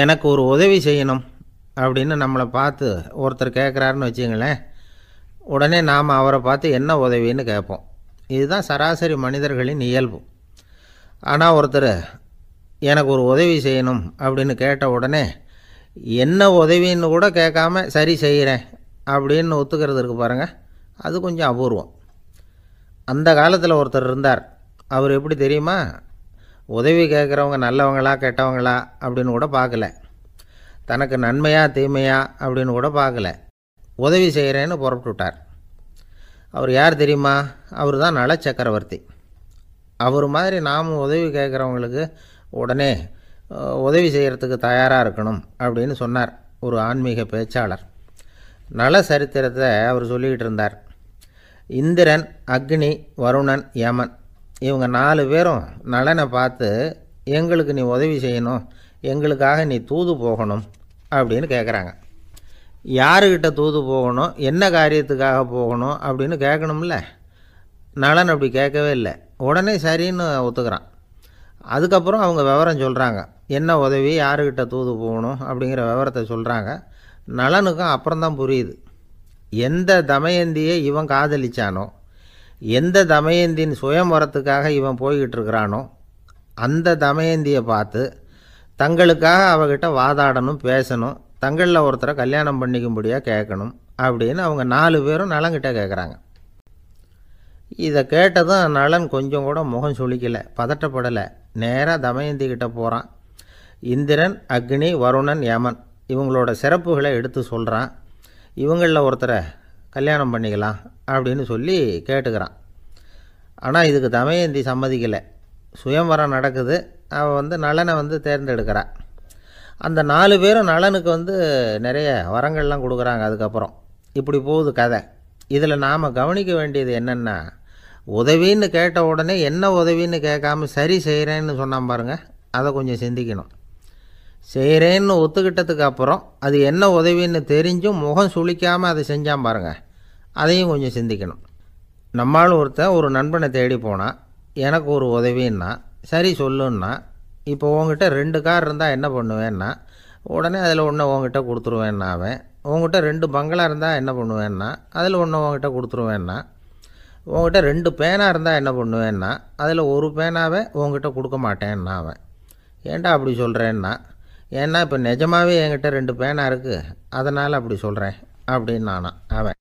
எனக்கு ஒரு உதவி செய்யணும் அப்படின்னு நம்மளை பார்த்து ஒருத்தர் கேட்குறாருன்னு வச்சுங்களேன். உடனே நாம் அவரை பார்த்து என்ன உதவின்னு கேட்போம். இதுதான் சராசரி மனிதர்களின் இயல்பு. ஆனால் ஒருத்தர் எனக்கு ஒரு உதவி செய்யணும் அப்படின்னு கேட்ட உடனே என்ன உதவின்னு கூட கேட்காம சரி செய்கிறேன் அப்படின்னு ஒத்துக்கிறது இருக்குது பாருங்கள் அது கொஞ்சம் அபூர்வம். அந்த காலத்தில் ஒருத்தர் இருந்தார். அவர் எப்படி தெரியுமா? உதவி கேட்குறவங்க நல்லவங்களா கெட்டவங்களா அப்படின்னு கூட பார்க்கல. தனக்கு நன்மையா தீமையா அப்படின்னு கூட பார்க்கல. உதவி செய்கிறேன்னு புறப்பட்டு விட்டார். அவர் யார் தெரியுமா? அவர் தான் நல சக்கரவர்த்தி. அவர் மாதிரி நாம் உதவி கேட்குறவங்களுக்கு உடனே உதவி செய்கிறதுக்கு தயாராக இருக்கணும் அப்படின்னு சொன்னார் ஒரு ஆன்மீக பேச்சாளர். நல சரித்திரத்தை அவர் சொல்லிக்கிட்டு இருந்தார். இந்திரன் அக்னி வருணன் யமன் இவங்க நாலு பேரும் நலனை பார்த்து எங்களுக்கு நீ உதவி செய்யணும் எங்களுக்காக நீ தூது போகணும் அப்படின்னு கேட்குறாங்க யாருக்கிட்ட தூது போகணும் என்ன காரியத்துக்காக போகணும் அப்படின்னு கேட்கணும்ல நலன் அப்படி கேட்கவே இல்லை. உடனே சரின்னு ஒத்துக்கிறான். அதுக்கப்புறம் அவங்க விவரம் சொல்கிறாங்க என்ன உதவி யாருக்கிட்ட தூது போகணும் அப்படிங்கிற விவரத்தை சொல்கிறாங்க நலனுக்கும் அப்புறம்தான் புரியுது. எந்த தமயந்தியை இவன் காதலிச்சானோ எந்த தமயந்தின் சுயம்பரத்துக்காக இவன் போய்கிட்டு இருக்கிறானோ அந்த தமயந்தியை பார்த்து தங்களுக்காக அவகிட்ட வாதாடணும் பேசணும் தங்களில் ஒருத்தரை கல்யாணம் பண்ணிக்கும்படியாக கேட்கணும் அப்படின்னு அவங்க நாலு பேரும் நலங்கிட்ட கேட்குறாங்க. இதை கேட்டதும் நலன் கொஞ்சம் கூட முகம் சுழிக்கலை பதட்டப்படலை. நேராக தமயந்தி கிட்ட போகிறான் இந்திரன் அக்னி வருணன் யமன் இவங்களோட சிறப்புகளை எடுத்து சொல்கிறான் இவங்களில் ஒருத்தரை கல்யாணம் பண்ணிக்கலாம் அப்படின்னு சொல்லி கேட்டுக்கிறான். ஆனால் இதுக்கு தமயந்தி சம்மதிக்கலை. சுயம்வரம் நடக்குது. அவள் வந்து நலனை வந்து தேர்ந்தெடுக்கிறாள் அந்த நாலு பேரும் நலனுக்கு வந்து நிறைய வரங்கள்லாம் கொடுக்குறாங்க அதுக்கப்புறம். இப்படி போகுது கதை. இதில் நாம் கவனிக்க வேண்டியது என்னென்னா உதவின்னு கேட்ட உடனே என்ன உதவின்னு கேட்காம சரி செய்கிறேன்னு சொன்னான் பாருங்கள் அதை கொஞ்சம் சிந்திக்கணும். செய்கிறேன்னு ஒத்துக்கிட்டதுக்கு அப்புறம் அது என்ன உதவின்னு தெரிஞ்சும் முகம் சுளிக்காமல் அதை செஞ்சான் பாருங்கள் அதையும் கொஞ்சம் சிந்திக்கணும். நம்மால் ஒருத்தன் ஒரு நண்பனை தேடி போனான் எனக்கு ஒரு உதவின்னா சரி சொல்லுன்னா இப்போ உங்ககிட்ட ரெண்டு கார் இருந்தால் என்ன பண்ணுவேன்னா உடனே அதில் ஒன்று உங்ககிட்ட கொடுத்துருவேன்னா அவன். உங்ககிட்ட ரெண்டு பங்களா இருந்தால் என்ன பண்ணுவேன்னா அதில் ஒன்று உங்ககிட்ட கொடுத்துருவேன்னா உங்ககிட்ட ரெண்டு பேனா இருந்தால் என்ன பண்ணுவேன்னா அதில் ஒரு பேனாவை உங்ககிட்ட கொடுக்க மாட்டேன்னா அவன். ஏன்டா அப்படி சொல்கிறேன்னா ஏன்னா இப்போ நிஜமாகவே என்கிட்ட ரெண்டு பேனா இருக்குது அதனால் அப்படி சொல்கிறேன் அப்படின்னு நானா அவன்.